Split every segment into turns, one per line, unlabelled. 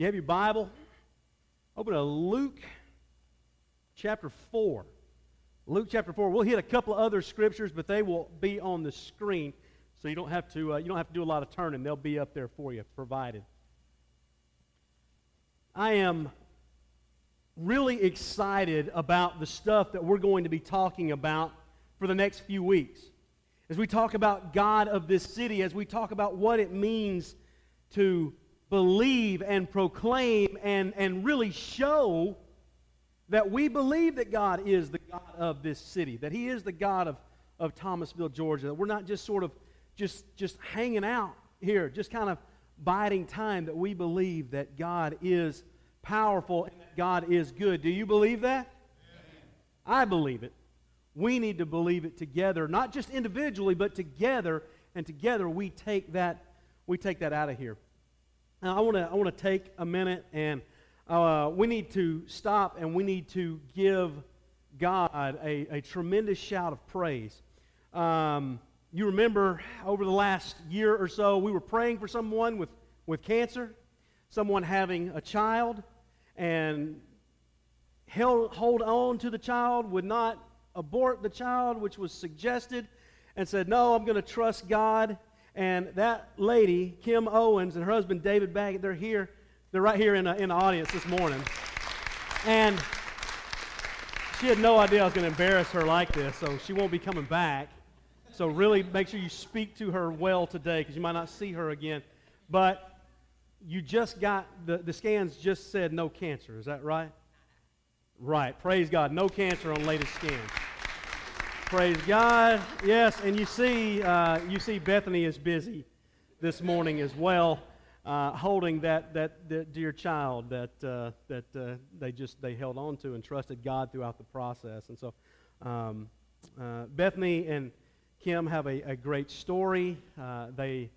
You have your Bible? Open to Luke chapter 4. Luke chapter 4. We'll hit a couple of other scriptures, but they will be on the screen. So you don't have to, uh, you don't have to do a lot of turning. They'll be up there for you, provided. I am really excited about the stuff that we're going to be talking about for the next few weeks. As we talk about God of this city, as we talk about what it means to believe and proclaim and, and really show that we believe that God is the God of this city, that He is the God of, of Thomasville, Georgia, that we're not just sort of just, just hanging out here, just kind of biding time, that we believe that God is powerful and that God is good. Do you believe that? I believe it. We need to believe it together, not just individually, but together, and together we take that, we take that out of here. Now, I want to I wanna take a minute and uh, we need to stop and we need to give God a, a tremendous shout of praise. Um, you remember over the last year or so, we were praying for someone with, with cancer, someone having a child, and held, hold on to the child, would not abort the child, which was suggested, and said, No, I'm going to trust God. And that lady, Kim Owens, and her husband, David Baggett, they're here they're right here in, a, in the audience this morning. And she had no idea I was going to embarrass her like this, so she won't be coming back. So really make sure you speak to her well today because you might not see her again. But you just got, the, the scans just said no cancer. Is that right? Right. Praise God. No cancer on latest scans. Praise God. Yes, and you see, uh, you see Bethany is busy this morning as well uh, holding that, that, that, dear child that, uh, that uh, they just they held on to and trusted God throughout the process. And so um, uh, Bethany and Kim have a, a great story. Uh, they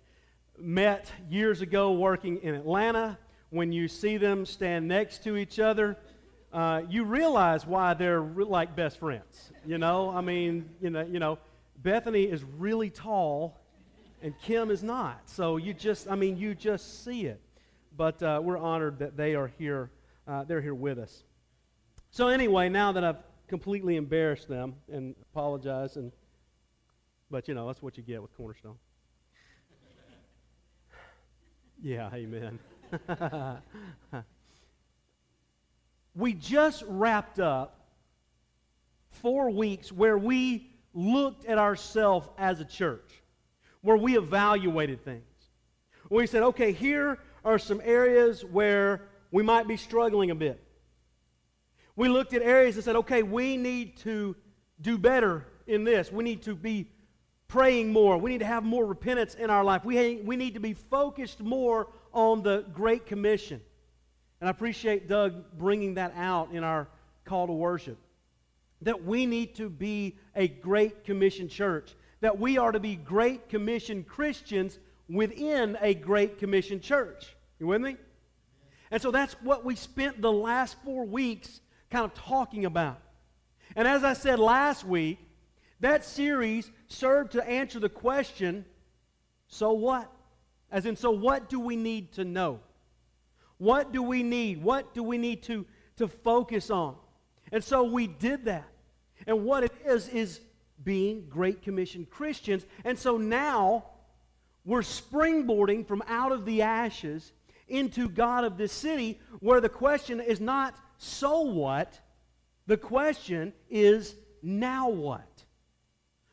met years ago working in Atlanta. When you see them stand next to each other, uh, you realize why they're re- like best friends. You know, I mean, you know, you know, Bethany is really tall and Kim is not. So you just, I mean, you just see it. But uh, we're honored that they are here. Uh, they're here with us. So anyway, now that I've completely embarrassed them and apologize, and but you know that's what you get with Cornerstone. yeah, amen. we just wrapped up four weeks where we looked at ourselves as a church where we evaluated things. We said, okay, here are some areas where we might be struggling a bit. We looked at areas and said, okay, we need to do better in this. We need to be praying more. We need to have more repentance in our life. We, we need to be focused more on the Great Commission. And I appreciate Doug bringing that out in our call to worship. That we need to be a Great Commission church that we are to be Great Commission Christians within a Great Commission church. You with me? And so that's what we spent the last four weeks kind of talking about. And as I said last week, that series served to answer the question so what? As in, so what do we need to know? What do we need? What do we need to, to focus on? And so we did that. And what it is, is being Great Commission Christians. And so now we're springboarding from out of the ashes into God of this city, where the question is not, so what? The question is, now what?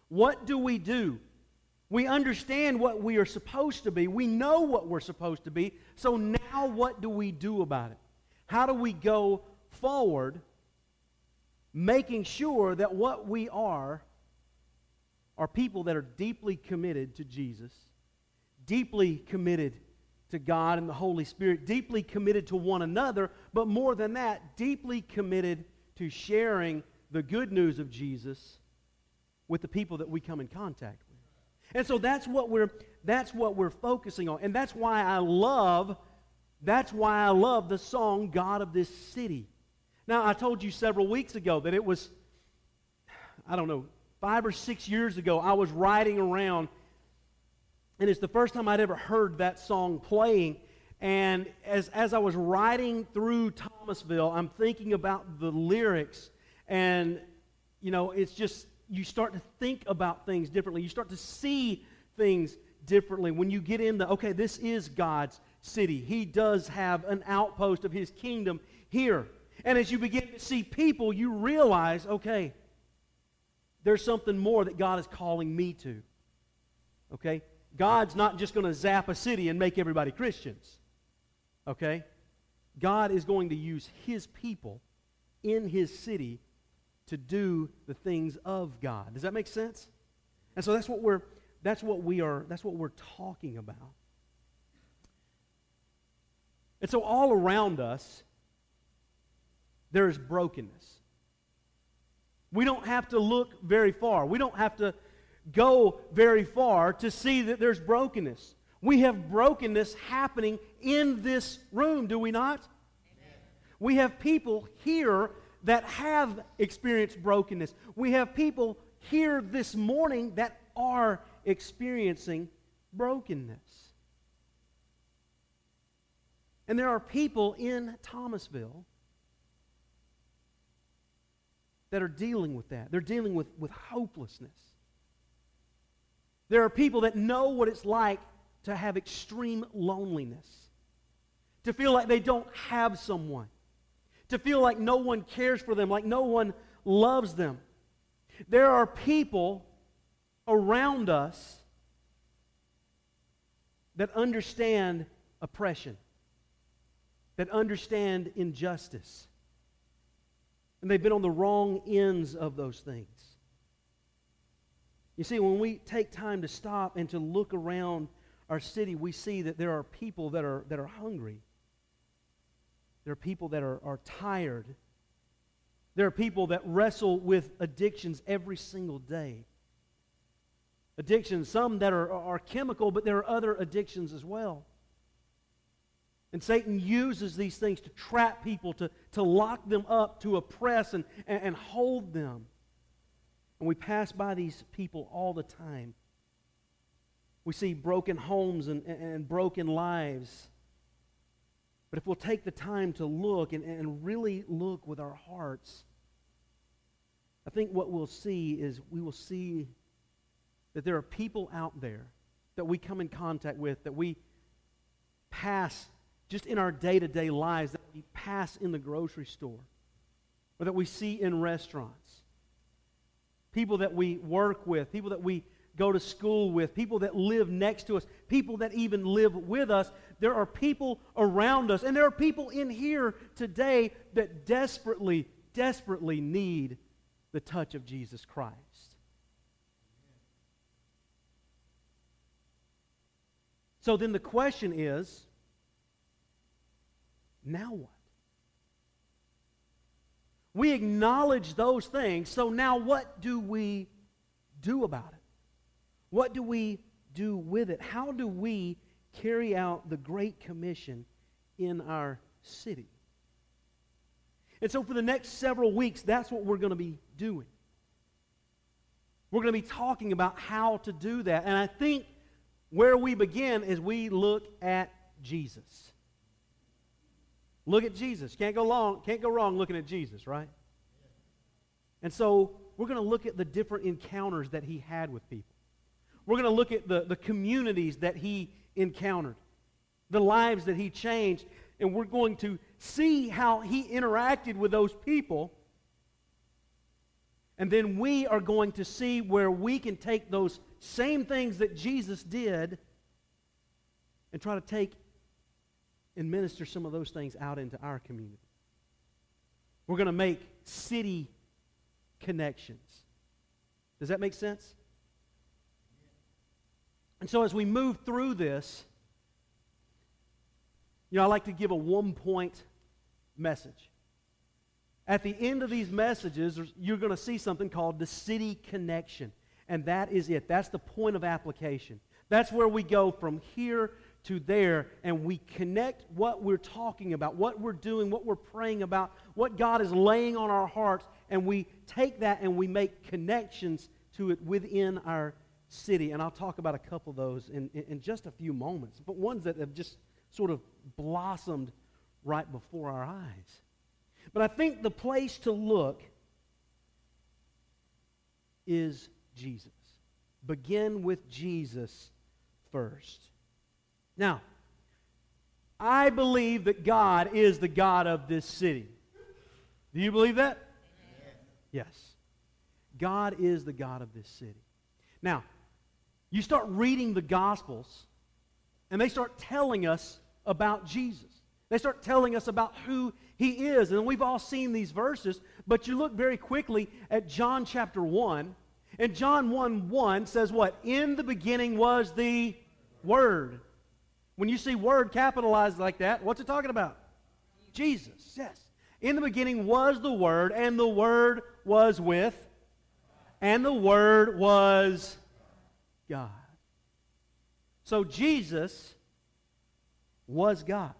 What do we do? We understand what we are supposed to be. We know what we're supposed to be. So now what do we do about it? How do we go forward making sure that what we are are people that are deeply committed to Jesus, deeply committed to God and the Holy Spirit, deeply committed to one another, but more than that, deeply committed to sharing the good news of Jesus with the people that we come in contact with. And so that's what we're that's what we're focusing on. And that's why I love that's why I love the song God of this city. Now, I told you several weeks ago that it was I don't know, five or six years ago, I was riding around, and it's the first time I'd ever heard that song playing. And as, as I was riding through Thomasville, I'm thinking about the lyrics. And, you know, it's just, you start to think about things differently. You start to see things differently when you get in the, okay, this is God's city. He does have an outpost of his kingdom here. And as you begin to see people, you realize, okay, there's something more that God is calling me to. Okay? God's not just going to zap a city and make everybody Christians. Okay? God is going to use his people in his city to do the things of God. Does that make sense? And so that's what we're that's what we are that's what we're talking about. And so all around us there is brokenness. We don't have to look very far. We don't have to go very far to see that there's brokenness. We have brokenness happening in this room, do we not? Amen. We have people here that have experienced brokenness. We have people here this morning that are experiencing brokenness. And there are people in Thomasville that are dealing with that. They're dealing with, with hopelessness. There are people that know what it's like to have extreme loneliness, to feel like they don't have someone, to feel like no one cares for them, like no one loves them. There are people around us that understand oppression, that understand injustice. And they've been on the wrong ends of those things. You see, when we take time to stop and to look around our city, we see that there are people that are, that are hungry. There are people that are, are tired. There are people that wrestle with addictions every single day. Addictions, some that are, are chemical, but there are other addictions as well. And Satan uses these things to trap people, to, to lock them up, to oppress and, and, and hold them. And we pass by these people all the time. We see broken homes and, and broken lives. But if we'll take the time to look and, and really look with our hearts, I think what we'll see is we will see that there are people out there that we come in contact with, that we pass just in our day to day lives, that we pass in the grocery store, or that we see in restaurants. People that we work with, people that we go to school with, people that live next to us, people that even live with us. There are people around us, and there are people in here today that desperately, desperately need the touch of Jesus Christ. So then the question is now what? We acknowledge those things, so now what do we do about it? What do we do with it? How do we carry out the Great Commission in our city? And so, for the next several weeks, that's what we're going to be doing. We're going to be talking about how to do that. And I think where we begin is we look at Jesus. Look at Jesus. Can't go long, can't go wrong looking at Jesus, right? And so we're going to look at the different encounters that he had with people. We're going to look at the, the communities that he encountered, the lives that he changed, and we're going to see how he interacted with those people. And then we are going to see where we can take those same things that Jesus did and try to take and minister some of those things out into our community. We're going to make city connections. Does that make sense? And so as we move through this, you know, I like to give a one point message. At the end of these messages, you're going to see something called the city connection. And that is it. That's the point of application. That's where we go from here to there and we connect what we're talking about, what we're doing, what we're praying about, what God is laying on our hearts, and we take that and we make connections to it within our city. And I'll talk about a couple of those in, in, in just a few moments, but ones that have just sort of blossomed right before our eyes. But I think the place to look is Jesus. Begin with Jesus first. Now, I believe that God is the God of this city. Do you believe that? Yes. God is the God of this city. Now, you start reading the Gospels, and they start telling us about Jesus. They start telling us about who he is. And we've all seen these verses, but you look very quickly at John chapter 1, and John 1 1 says what? In the beginning was the Word. When you see Word capitalized like that, what's it talking about? Jesus, yes. In the beginning was the Word, and the Word was with, and the Word was God. So Jesus was God.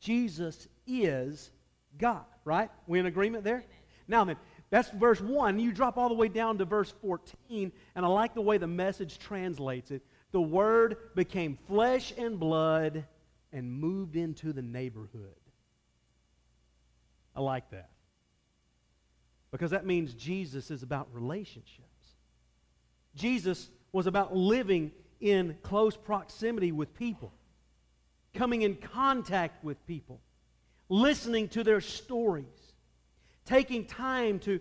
Jesus is God, right? We in agreement there? Now then, that's verse 1. You drop all the way down to verse 14, and I like the way the message translates it. The Word became flesh and blood and moved into the neighborhood. I like that. Because that means Jesus is about relationships. Jesus was about living in close proximity with people, coming in contact with people, listening to their stories, taking time to,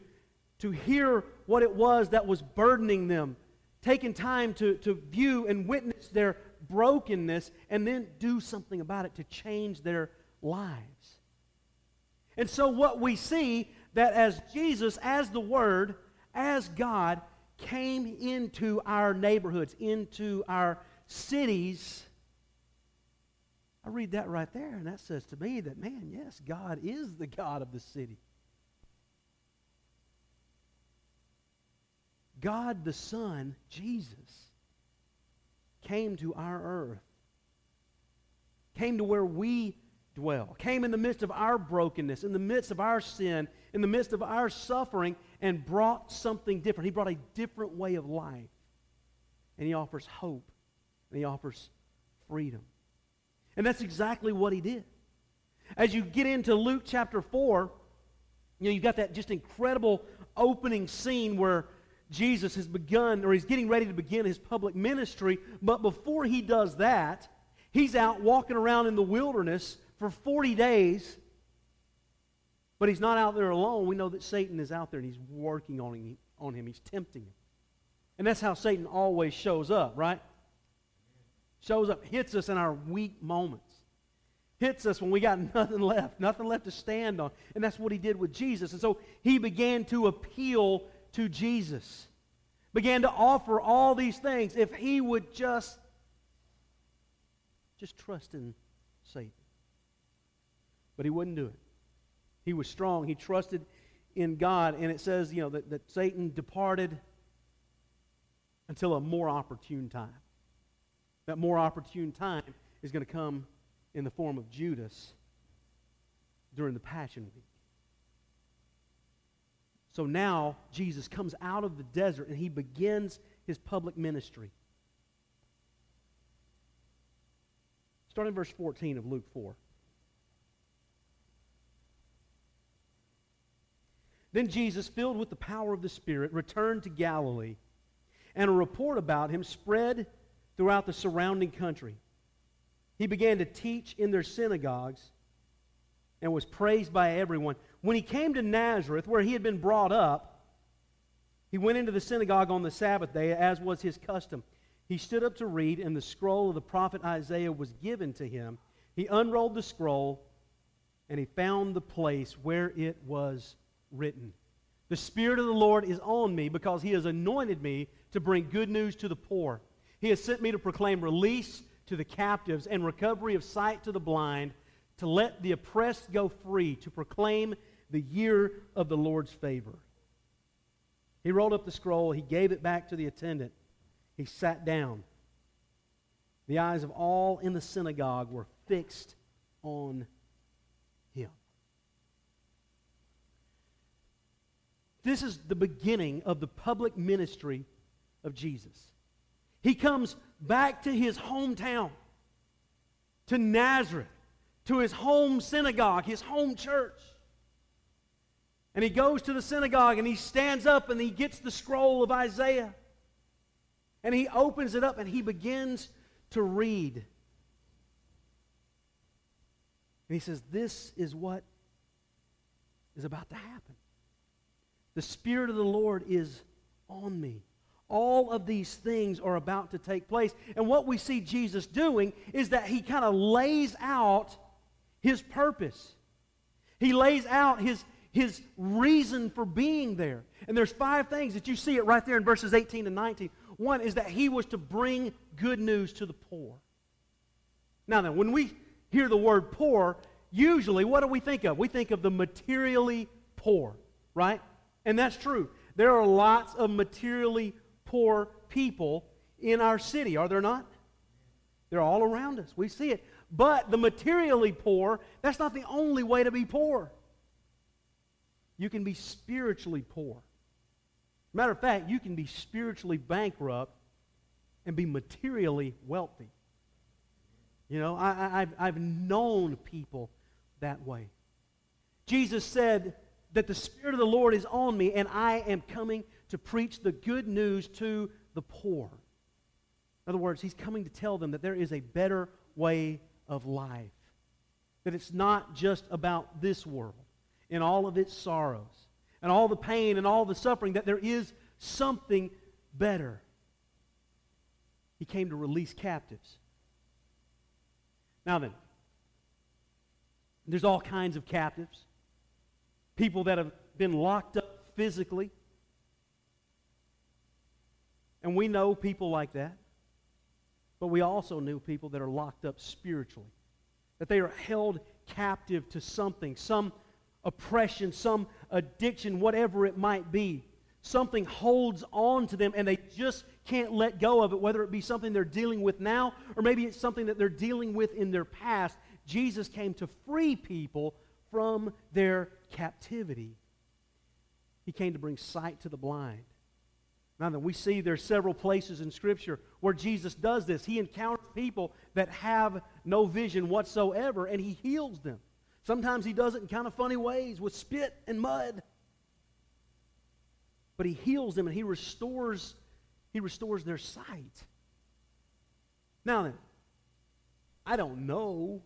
to hear what it was that was burdening them, taking time to, to view and witness their brokenness, and then do something about it to change their lives. And so, what we see that as Jesus, as the Word, as God, came into our neighborhoods, into our cities, I read that right there, and that says to me that, man, yes, God is the God of the city. God the Son, Jesus, came to our earth, came to where we dwell, came in the midst of our brokenness, in the midst of our sin, in the midst of our suffering, and brought something different. He brought a different way of life. And he offers hope, and he offers freedom. And that's exactly what he did. As you get into Luke chapter 4, you know, you've got that just incredible opening scene where Jesus has begun, or he's getting ready to begin his public ministry. But before he does that, he's out walking around in the wilderness for 40 days. But he's not out there alone. We know that Satan is out there and he's working on him. On him. He's tempting him. And that's how Satan always shows up, right? Shows up, hits us in our weak moments. Hits us when we got nothing left, nothing left to stand on. And that's what he did with Jesus. And so he began to appeal to Jesus, began to offer all these things if he would just just trust in Satan. But he wouldn't do it. He was strong. He trusted in God. And it says, you know, that, that Satan departed until a more opportune time. That more opportune time is going to come in the form of Judas during the Passion Week. So now Jesus comes out of the desert and he begins his public ministry. Starting verse 14 of Luke 4. Then Jesus, filled with the power of the Spirit, returned to Galilee, and a report about him spread throughout the surrounding country. He began to teach in their synagogues and was praised by everyone. When he came to Nazareth, where he had been brought up, he went into the synagogue on the Sabbath day, as was his custom. He stood up to read, and the scroll of the prophet Isaiah was given to him. He unrolled the scroll, and he found the place where it was written. The Spirit of the Lord is on me because he has anointed me to bring good news to the poor. He has sent me to proclaim release to the captives and recovery of sight to the blind, to let the oppressed go free, to proclaim the year of the Lord's favor. He rolled up the scroll, he gave it back to the attendant, he sat down. The eyes of all in the synagogue were fixed on him. This is the beginning of the public ministry of Jesus. He comes back to his hometown to Nazareth, to his home synagogue, his home church. And he goes to the synagogue and he stands up and he gets the scroll of Isaiah. And he opens it up and he begins to read. And he says, This is what is about to happen. The Spirit of the Lord is on me. All of these things are about to take place. And what we see Jesus doing is that he kind of lays out his purpose. He lays out his, his reason for being there. And there's five things that you see it right there in verses 18 and 19. One is that he was to bring good news to the poor. Now then, when we hear the word poor, usually what do we think of? We think of the materially poor, right? And that's true. There are lots of materially poor people in our city, are there not? They're all around us. We see it. But the materially poor, that's not the only way to be poor. You can be spiritually poor. Matter of fact, you can be spiritually bankrupt and be materially wealthy. You know, I, have I've known people that way. Jesus said that the Spirit of the Lord is on me, and I am coming to preach the good news to the poor. In other words, he's coming to tell them that there is a better way of life. That it's not just about this world and all of its sorrows and all the pain and all the suffering, that there is something better. He came to release captives. Now then, there's all kinds of captives. People that have been locked up physically. And we know people like that. But we also knew people that are locked up spiritually. That they are held captive to something, some oppression, some addiction, whatever it might be. Something holds on to them and they just can't let go of it, whether it be something they're dealing with now or maybe it's something that they're dealing with in their past. Jesus came to free people from their captivity. He came to bring sight to the blind. Now that we see there's several places in Scripture where Jesus does this. He encounters people that have no vision whatsoever and he heals them. Sometimes he does it in kind of funny ways with spit and mud. But he heals them and he restores, he restores their sight. Now then, I don't know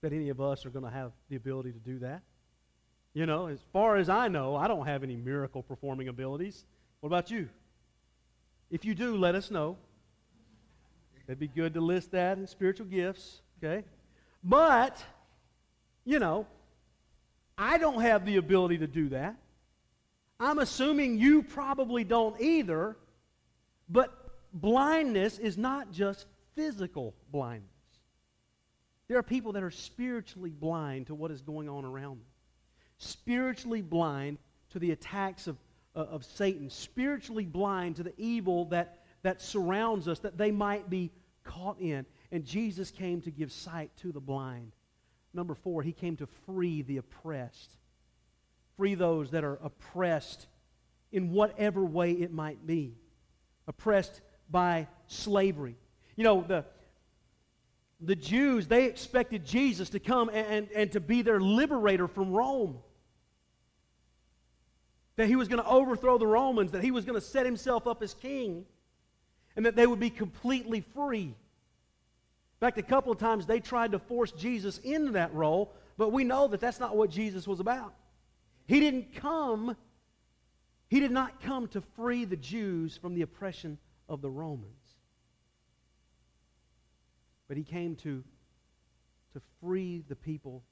that any of us are going to have the ability to do that. You know, as far as I know, I don't have any miracle performing abilities. What about you? If you do, let us know. It'd be good to list that in spiritual gifts, okay? But you know, I don't have the ability to do that. I'm assuming you probably don't either. But blindness is not just physical blindness. There are people that are spiritually blind to what is going on around them, spiritually blind to the attacks of, uh, of Satan, spiritually blind to the evil that, that surrounds us that they might be caught in. And Jesus came to give sight to the blind. Number four, he came to free the oppressed. Free those that are oppressed in whatever way it might be. Oppressed by slavery. You know, the, the Jews, they expected Jesus to come and, and, and to be their liberator from Rome. That he was going to overthrow the Romans, that he was going to set himself up as king, and that they would be completely free. In fact, a couple of times they tried to force Jesus into that role, but we know that that's not what Jesus was about. He didn't come, he did not come to free the Jews from the oppression of the Romans. But he came to, to free the people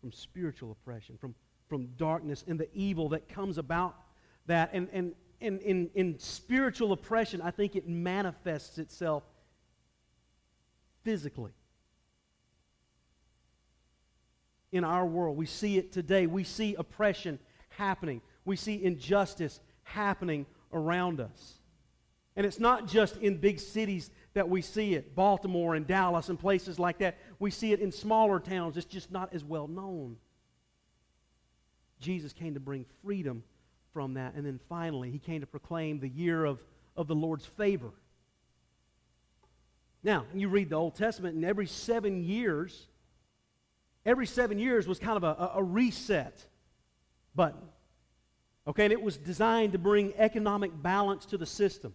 from spiritual oppression, from, from darkness and the evil that comes about that. And, and, and in, in spiritual oppression, I think it manifests itself physically. In our world, we see it today. We see oppression happening, we see injustice happening around us. And it's not just in big cities that we see it Baltimore and Dallas and places like that. We see it in smaller towns. It's just not as well known. Jesus came to bring freedom from that. And then finally, he came to proclaim the year of, of the Lord's favor. Now, you read the Old Testament, and every seven years, every seven years was kind of a, a reset button. Okay, and it was designed to bring economic balance to the system.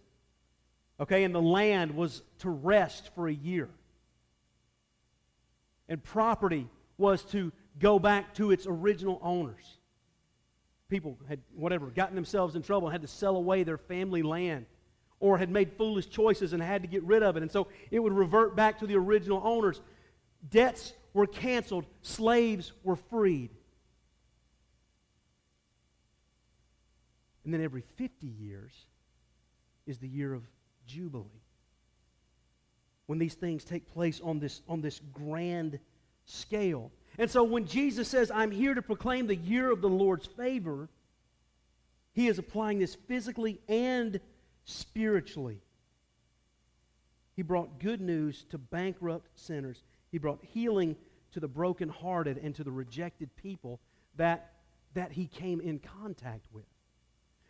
Okay, and the land was to rest for a year. And property was to go back to its original owners. People had, whatever, gotten themselves in trouble had to sell away their family land or had made foolish choices and had to get rid of it. And so it would revert back to the original owners. Debts were canceled, slaves were freed. And then every 50 years is the year of Jubilee. When these things take place on this, on this grand scale. And so when Jesus says, I'm here to proclaim the year of the Lord's favor, he is applying this physically and spiritually. He brought good news to bankrupt sinners. He brought healing to the brokenhearted and to the rejected people that, that he came in contact with.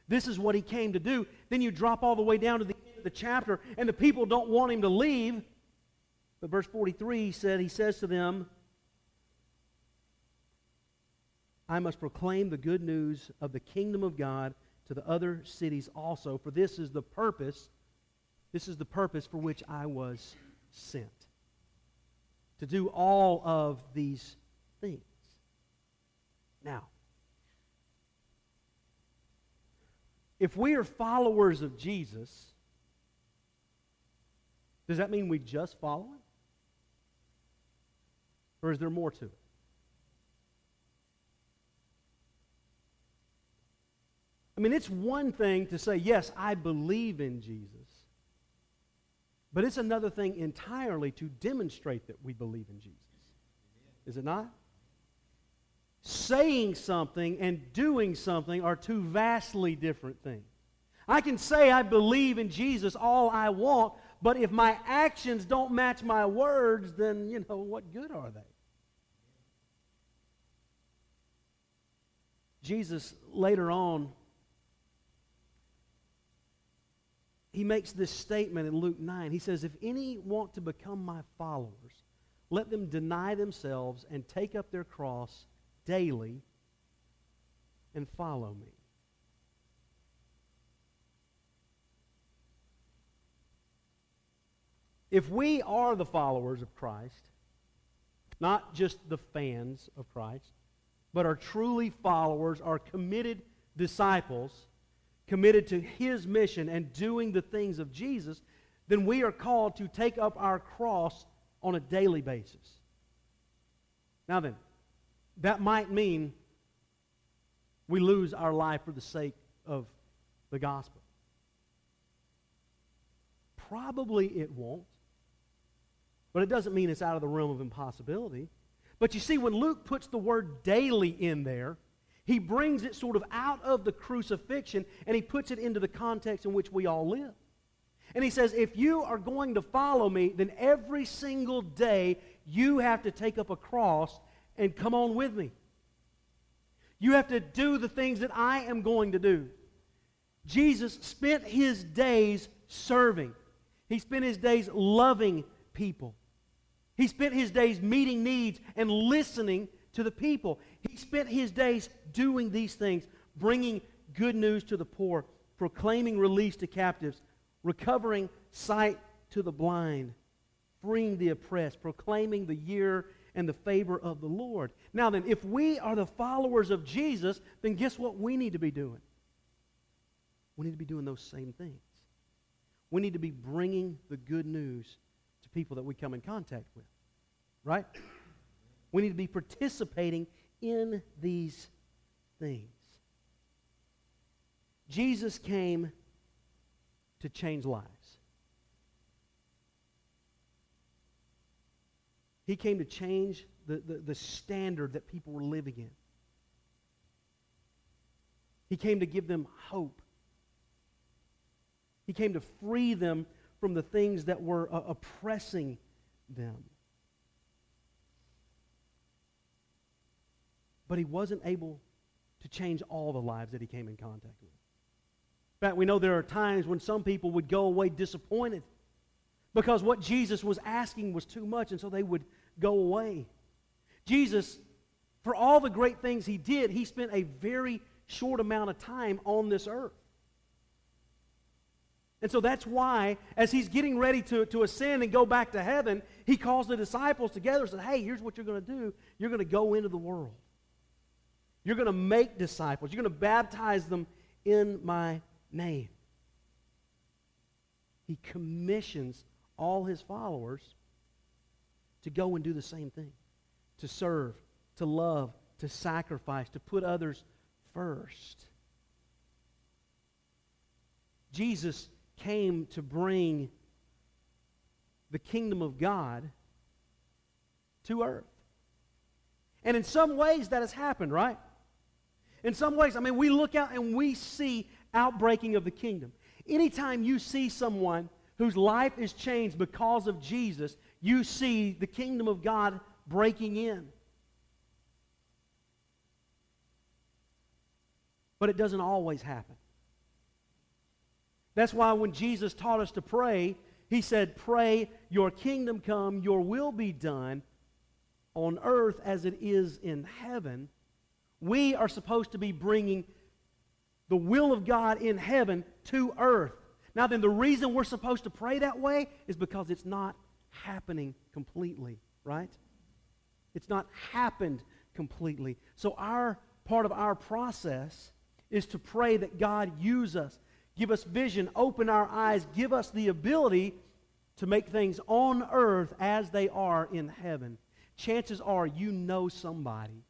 This is what he came to do. Then you drop all the way down to the end of the chapter, and the people don't want him to leave. But verse 43 said, He says to them, I must proclaim the good news of the kingdom of God to the other cities also, for this is the purpose, this is the purpose for which I was sent. To do all of these things. Now, if we are followers of Jesus, does that mean we just follow him? Or is there more to it? I mean, it's one thing to say, yes, I believe in Jesus. But it's another thing entirely to demonstrate that we believe in Jesus. Is it not? Saying something and doing something are two vastly different things. I can say I believe in Jesus all I want, but if my actions don't match my words, then, you know, what good are they? Jesus later on he makes this statement in Luke 9. He says, If any want to become my followers, let them deny themselves and take up their cross daily and follow me. If we are the followers of Christ, not just the fans of Christ, but are truly followers, are committed disciples, committed to his mission and doing the things of Jesus, then we are called to take up our cross on a daily basis. Now then, that might mean we lose our life for the sake of the gospel. Probably it won't. But it doesn't mean it's out of the realm of impossibility. But you see, when Luke puts the word daily in there, he brings it sort of out of the crucifixion and he puts it into the context in which we all live. And he says, if you are going to follow me, then every single day you have to take up a cross and come on with me. You have to do the things that I am going to do. Jesus spent his days serving, he spent his days loving people. He spent his days meeting needs and listening to the people. He spent his days doing these things, bringing good news to the poor, proclaiming release to captives, recovering sight to the blind, freeing the oppressed, proclaiming the year and the favor of the Lord. Now then, if we are the followers of Jesus, then guess what we need to be doing? We need to be doing those same things. We need to be bringing the good news to people that we come in contact with. Right? We need to be participating in these things. Jesus came to change lives. He came to change the, the, the, standard that people were living in. He came to give them hope. He came to free them from the things that were uh, oppressing them. But he wasn't able to change all the lives that he came in contact with. In fact, we know there are times when some people would go away disappointed. because what Jesus was asking was too much, and so they would go away. Jesus, for all the great things he did, he spent a very short amount of time on this earth. And so that's why, as he's getting ready to, to ascend and go back to heaven, he calls the disciples together and says, Hey, here's what you're going to do. You're going to go into the world. You're going to make disciples. You're going to baptize them in my name. He commissions all his followers to go and do the same thing to serve, to love, to sacrifice, to put others first. Jesus came to bring the kingdom of God to earth. And in some ways that has happened, right? In some ways, I mean, we look out and we see outbreaking of the kingdom. Anytime you see someone whose life is changed because of Jesus, you see the kingdom of God breaking in. But it doesn't always happen. That's why when Jesus taught us to pray, he said, Pray, your kingdom come, your will be done on earth as it is in heaven. We are supposed to be bringing the will of God in heaven to earth. Now, then, the reason we're supposed to pray that way is because it's not happening completely, right? It's not happened completely. So, our part of our process is to pray that God use us give us vision, open our eyes, give us the ability to make things on earth as they are in heaven. Chances are you know somebody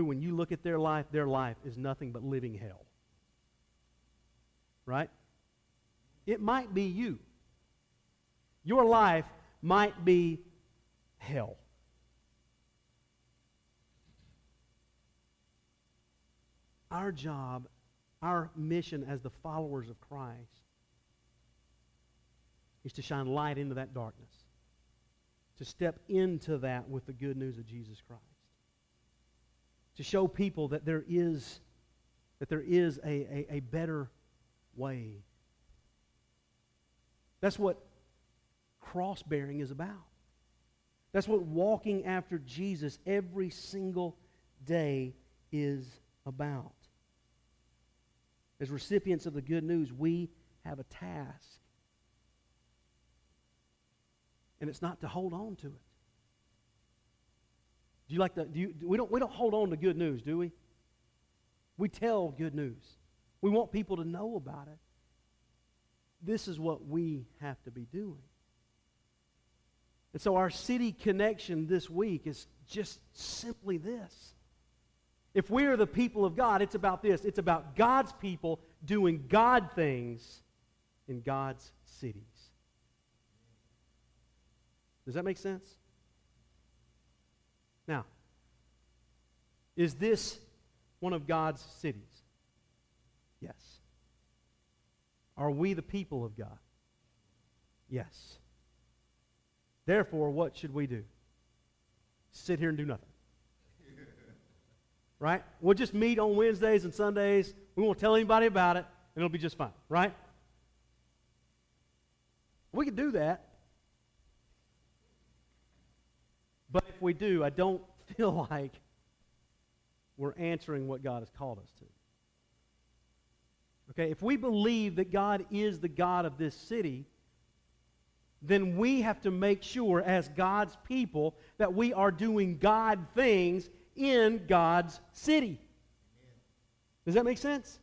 who, when you look at their life, their life is nothing but living hell. Right? It might be you. Your life might be hell. Our job our mission as the followers of Christ is to shine light into that darkness, to step into that with the good news of Jesus Christ, to show people that there is, that there is a, a, a better way. That's what cross bearing is about. That's what walking after Jesus every single day is about. As recipients of the good news, we have a task. And it's not to hold on to it. Do you like the, do you, we, don't, we don't hold on to good news, do we? We tell good news. We want people to know about it. This is what we have to be doing. And so our city connection this week is just simply this if we are the people of God, it's about this. It's about God's people doing God things in God's cities. Does that make sense? Now, is this one of God's cities? Yes. Are we the people of God? Yes. Therefore, what should we do? Sit here and do nothing right? We'll just meet on Wednesdays and Sundays. We won't tell anybody about it, and it'll be just fine, right? We could do that. But if we do, I don't feel like we're answering what God has called us to. Okay, if we believe that God is the God of this city, then we have to make sure as God's people that we are doing God things in God's city. Does that make sense?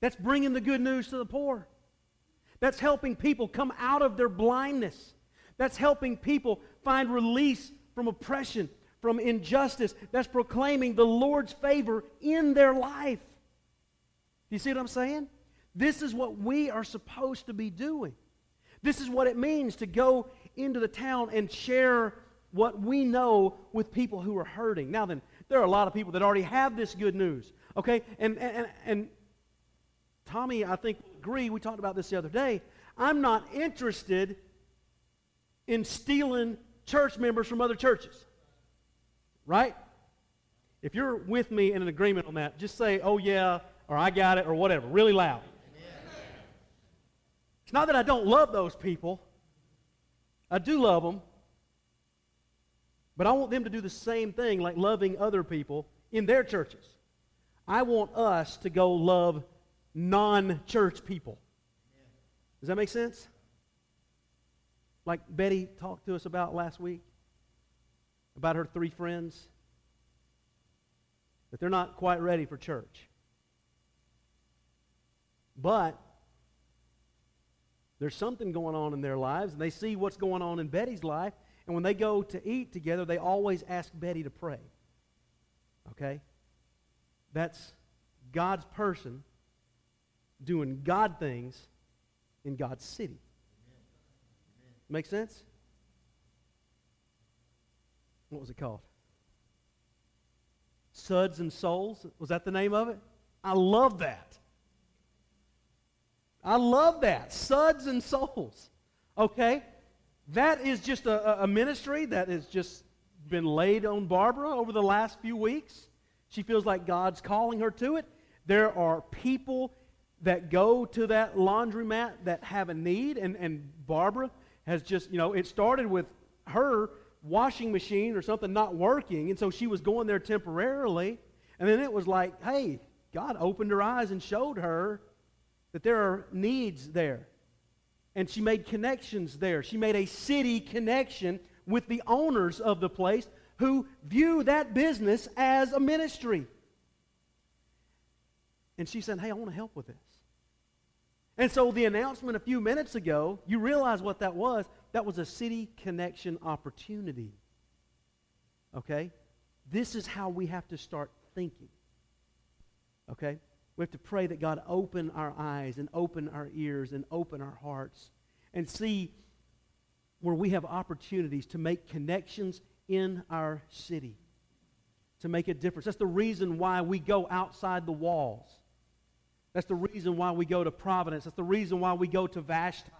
That's bringing the good news to the poor. That's helping people come out of their blindness. That's helping people find release from oppression, from injustice. That's proclaiming the Lord's favor in their life. You see what I'm saying? This is what we are supposed to be doing. This is what it means to go into the town and share what we know with people who are hurting. Now then, there are a lot of people that already have this good news. Okay? And and and Tommy, I think agree, we talked about this the other day. I'm not interested in stealing church members from other churches. Right? If you're with me in an agreement on that, just say, oh yeah, or I got it, or whatever, really loud. It's not that I don't love those people. I do love them. But I want them to do the same thing, like loving other people in their churches. I want us to go love non church people. Does that make sense? Like Betty talked to us about last week, about her three friends, that they're not quite ready for church. But there's something going on in their lives, and they see what's going on in Betty's life, and when they go to eat together, they always ask Betty to pray. Okay? That's God's person doing God things in God's city. Make sense? What was it called? Suds and Souls? Was that the name of it? I love that. I love that. Suds and Souls. Okay? That is just a, a ministry that has just been laid on Barbara over the last few weeks. She feels like God's calling her to it. There are people that go to that laundromat that have a need, and, and Barbara has just, you know, it started with her washing machine or something not working, and so she was going there temporarily, and then it was like, hey, God opened her eyes and showed her that there are needs there. And she made connections there. She made a city connection with the owners of the place who view that business as a ministry. And she said, Hey, I want to help with this. And so the announcement a few minutes ago, you realize what that was. That was a city connection opportunity. Okay? This is how we have to start thinking. Okay? We have to pray that God open our eyes and open our ears and open our hearts and see where we have opportunities to make connections in our city, to make a difference. That's the reason why we go outside the walls. That's the reason why we go to Providence. That's the reason why we go to Vashti.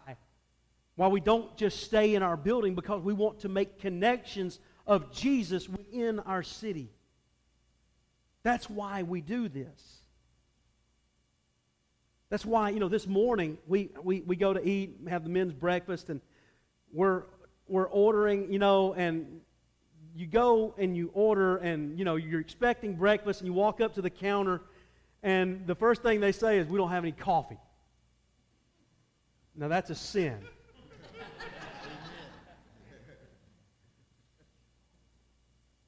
Why we don't just stay in our building because we want to make connections of Jesus within our city. That's why we do this. That's why, you know, this morning we, we, we go to eat, have the men's breakfast, and we're, we're ordering, you know, and you go and you order, and, you know, you're expecting breakfast, and you walk up to the counter, and the first thing they say is, We don't have any coffee. Now, that's a sin.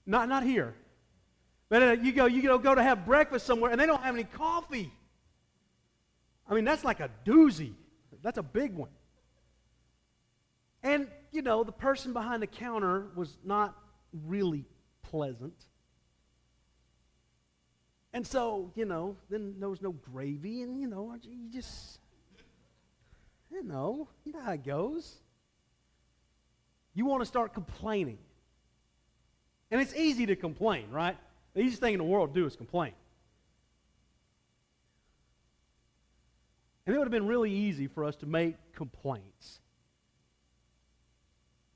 not, not here. But uh, you go, you go, go to have breakfast somewhere, and they don't have any coffee. I mean, that's like a doozy. That's a big one. And, you know, the person behind the counter was not really pleasant. And so, you know, then there was no gravy, and, you know, you just, you know, you know how it goes. You want to start complaining. And it's easy to complain, right? The easiest thing in the world to do is complain. And it would have been really easy for us to make complaints.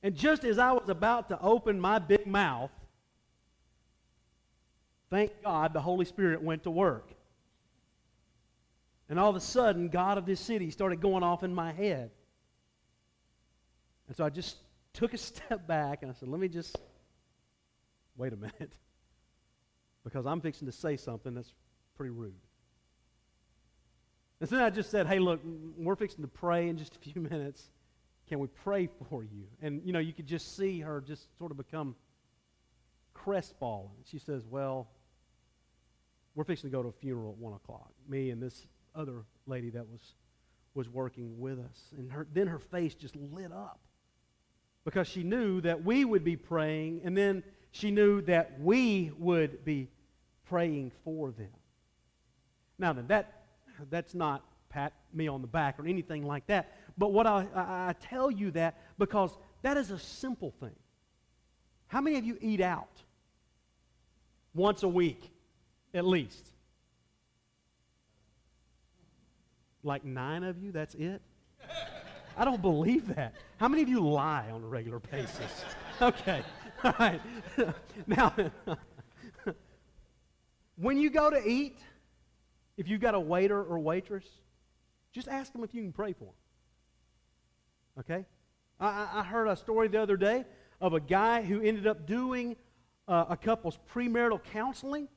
And just as I was about to open my big mouth, thank God the Holy Spirit went to work. And all of a sudden, God of this city started going off in my head. And so I just took a step back and I said, let me just wait a minute. Because I'm fixing to say something that's pretty rude. And then I just said, hey, look, we're fixing to pray in just a few minutes. Can we pray for you? And, you know, you could just see her just sort of become crestfallen. She says, well, we're fixing to go to a funeral at 1 o'clock. Me and this other lady that was, was working with us. And her, then her face just lit up because she knew that we would be praying, and then she knew that we would be praying for them. Now, then, that that's not pat me on the back or anything like that. But what I, I, I tell you that because that is a simple thing. How many of you eat out? Once a week, at least. Like nine of you, that's it? I don't believe that. How many of you lie on a regular basis? Okay, all right. now, when you go to eat, if you've got a waiter or waitress, just ask them if you can pray for them. Okay? I, I heard a story the other day of a guy who ended up doing uh, a couple's premarital counseling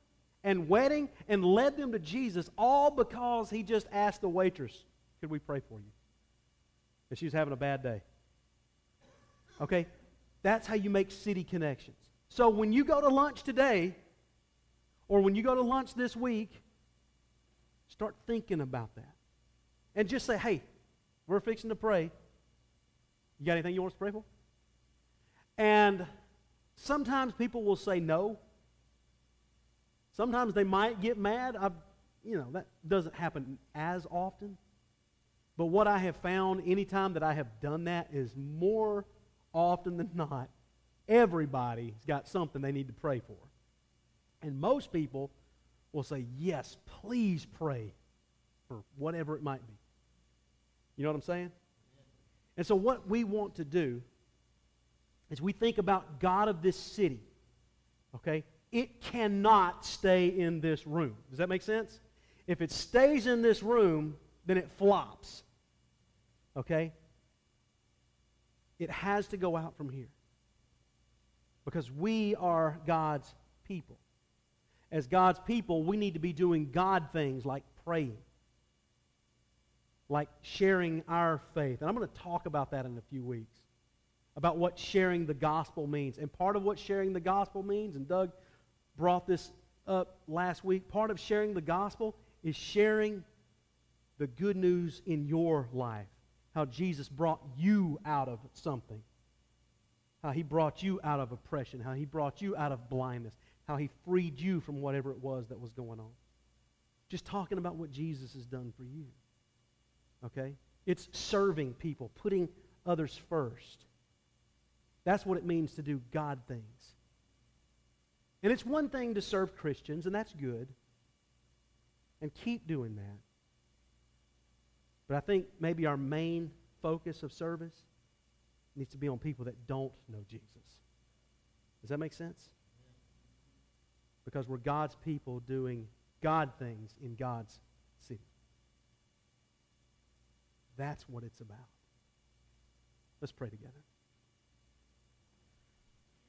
and wedding and led them to Jesus all because he just asked the waitress, Could we pray for you? And she was having a bad day. Okay? That's how you make city connections. So when you go to lunch today, or when you go to lunch this week, start thinking about that. And just say, hey, we're fixing to pray. You got anything you want us to pray for? And sometimes people will say no. Sometimes they might get mad. I've, you know, that doesn't happen as often. But what I have found anytime that I have done that is more often than not, everybody's got something they need to pray for. And most people will say, Yes, please pray for whatever it might be. You know what I'm saying? And so, what we want to do is we think about God of this city, okay? It cannot stay in this room. Does that make sense? If it stays in this room, then it flops, okay? It has to go out from here because we are God's people. As God's people, we need to be doing God things like praying, like sharing our faith. And I'm going to talk about that in a few weeks, about what sharing the gospel means. And part of what sharing the gospel means, and Doug brought this up last week, part of sharing the gospel is sharing the good news in your life. How Jesus brought you out of something. How he brought you out of oppression. How he brought you out of blindness. How he freed you from whatever it was that was going on. Just talking about what Jesus has done for you. Okay? It's serving people, putting others first. That's what it means to do God things. And it's one thing to serve Christians, and that's good. And keep doing that. But I think maybe our main focus of service needs to be on people that don't know Jesus. Does that make sense? Because we're God's people doing God things in God's city. That's what it's about. Let's pray together.